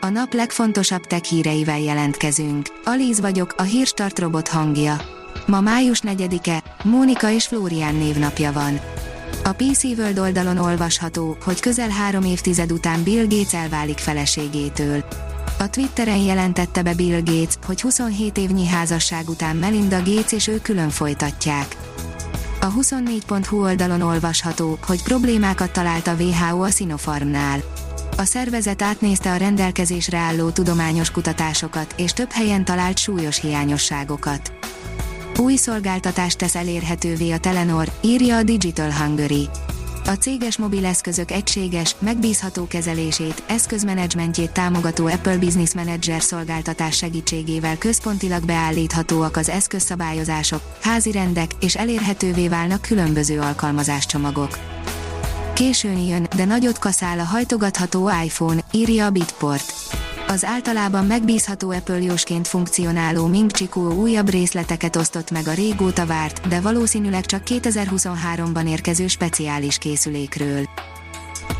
A nap legfontosabb tech híreivel jelentkezünk. Alíz vagyok, a hírstart robot hangja. Ma május 4-e, Mónika és Flórián névnapja van. A PC World oldalon olvasható, hogy közel három évtized után Bill Gates elválik feleségétől. A Twitteren jelentette be Bill Gates, hogy 27 évnyi házasság után Melinda Gates és ő külön folytatják. A 24.hu oldalon olvasható, hogy problémákat talált a WHO a Sinopharmnál. A szervezet átnézte a rendelkezésre álló tudományos kutatásokat, és több helyen talált súlyos hiányosságokat. Új szolgáltatást tesz elérhetővé a Telenor, írja a Digital Hungary. A céges mobileszközök egységes, megbízható kezelését, eszközmenedzsmentjét támogató Apple Business Manager szolgáltatás segítségével központilag beállíthatóak az eszközszabályozások, házi rendek, és elérhetővé válnak különböző alkalmazáscsomagok. Későn jön, de nagyot kaszál a hajtogatható iPhone, írja a Bitport. Az általában megbízható Apple funkcionáló Ming Chico újabb részleteket osztott meg a régóta várt, de valószínűleg csak 2023-ban érkező speciális készülékről.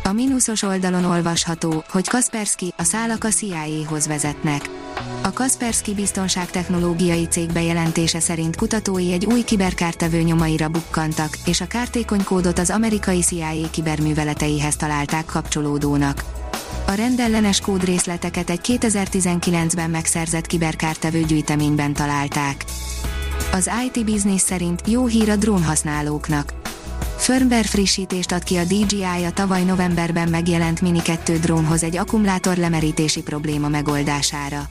A mínuszos oldalon olvasható, hogy Kaspersky, a szálak a CIA-hoz vezetnek. A Kaspersky biztonságtechnológiai cég bejelentése szerint kutatói egy új kiberkártevő nyomaira bukkantak, és a kártékony kódot az amerikai CIA kiberműveleteihez találták kapcsolódónak. A rendellenes kódrészleteket egy 2019-ben megszerzett kiberkártevő gyűjteményben találták. Az IT Business szerint jó hír a drónhasználóknak. Firmware frissítést ad ki a DJI a tavaly novemberben megjelent Mini 2 drónhoz egy akkumulátor lemerítési probléma megoldására.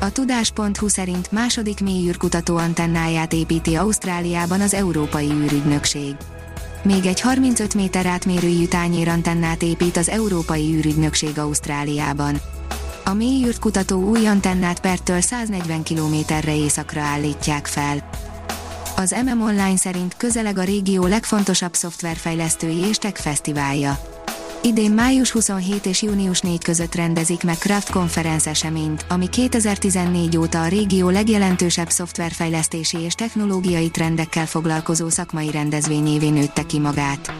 A tudás.hu szerint második mélyűrkutató antennáját építi Ausztráliában az Európai űrügynökség. Még egy 35 méter átmérőjű tányérantennát épít az Európai űrügynökség Ausztráliában. A mélyűrt kutató új antennát Perttől 140 kilométerre északra állítják fel. Az MM Online szerint közeleg a régió legfontosabb szoftverfejlesztői és tech fesztiválja. Idén május 27 és június 4 között rendezik meg Craft Conference eseményt, ami 2014 óta a régió legjelentősebb szoftverfejlesztési és technológiai trendekkel foglalkozó szakmai rendezvényévé nőtte ki magát.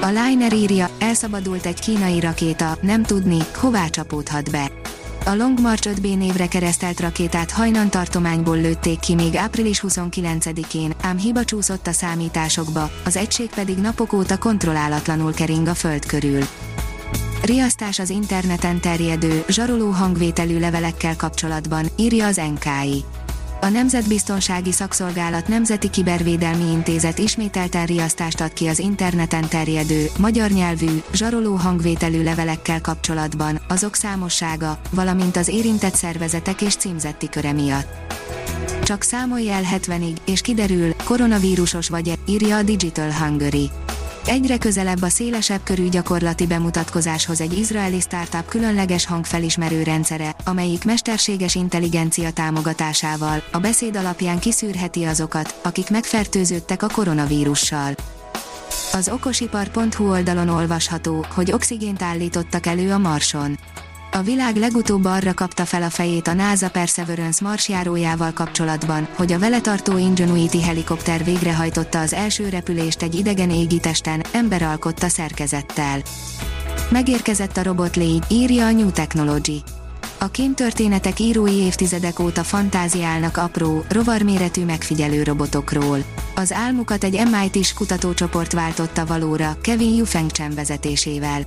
A Liner írja, elszabadult egy kínai rakéta, nem tudni, hová csapódhat be. A Long March 5B névre keresztelt rakétát hajnan tartományból lőtték ki még április 29-én, ám hiba csúszott a számításokba, az egység pedig napok óta kontrollálatlanul kering a föld körül. Riasztás az interneten terjedő, zsaroló hangvételű levelekkel kapcsolatban, írja az NKI a Nemzetbiztonsági Szakszolgálat Nemzeti Kibervédelmi Intézet ismételten riasztást ad ki az interneten terjedő, magyar nyelvű, zsaroló hangvételű levelekkel kapcsolatban, azok számossága, valamint az érintett szervezetek és címzetti köre miatt. Csak számolj el 70-ig, és kiderül, koronavírusos vagy-e, írja a Digital Hungary. Egyre közelebb a szélesebb körű gyakorlati bemutatkozáshoz egy izraeli startup különleges hangfelismerő rendszere, amelyik mesterséges intelligencia támogatásával a beszéd alapján kiszűrheti azokat, akik megfertőződtek a koronavírussal. Az okosipar.hu oldalon olvasható, hogy oxigént állítottak elő a Marson. A világ legutóbb arra kapta fel a fejét a NASA Perseverance marsjárójával kapcsolatban, hogy a vele tartó Ingenuity helikopter végrehajtotta az első repülést egy idegen égitesten, emberalkotta szerkezettel. Megérkezett a robot légy, írja a New Technology. A kémtörténetek írói évtizedek óta fantáziálnak apró, rovarméretű megfigyelő robotokról. Az álmukat egy MIT-s kutatócsoport váltotta valóra, Kevin Yufeng vezetésével.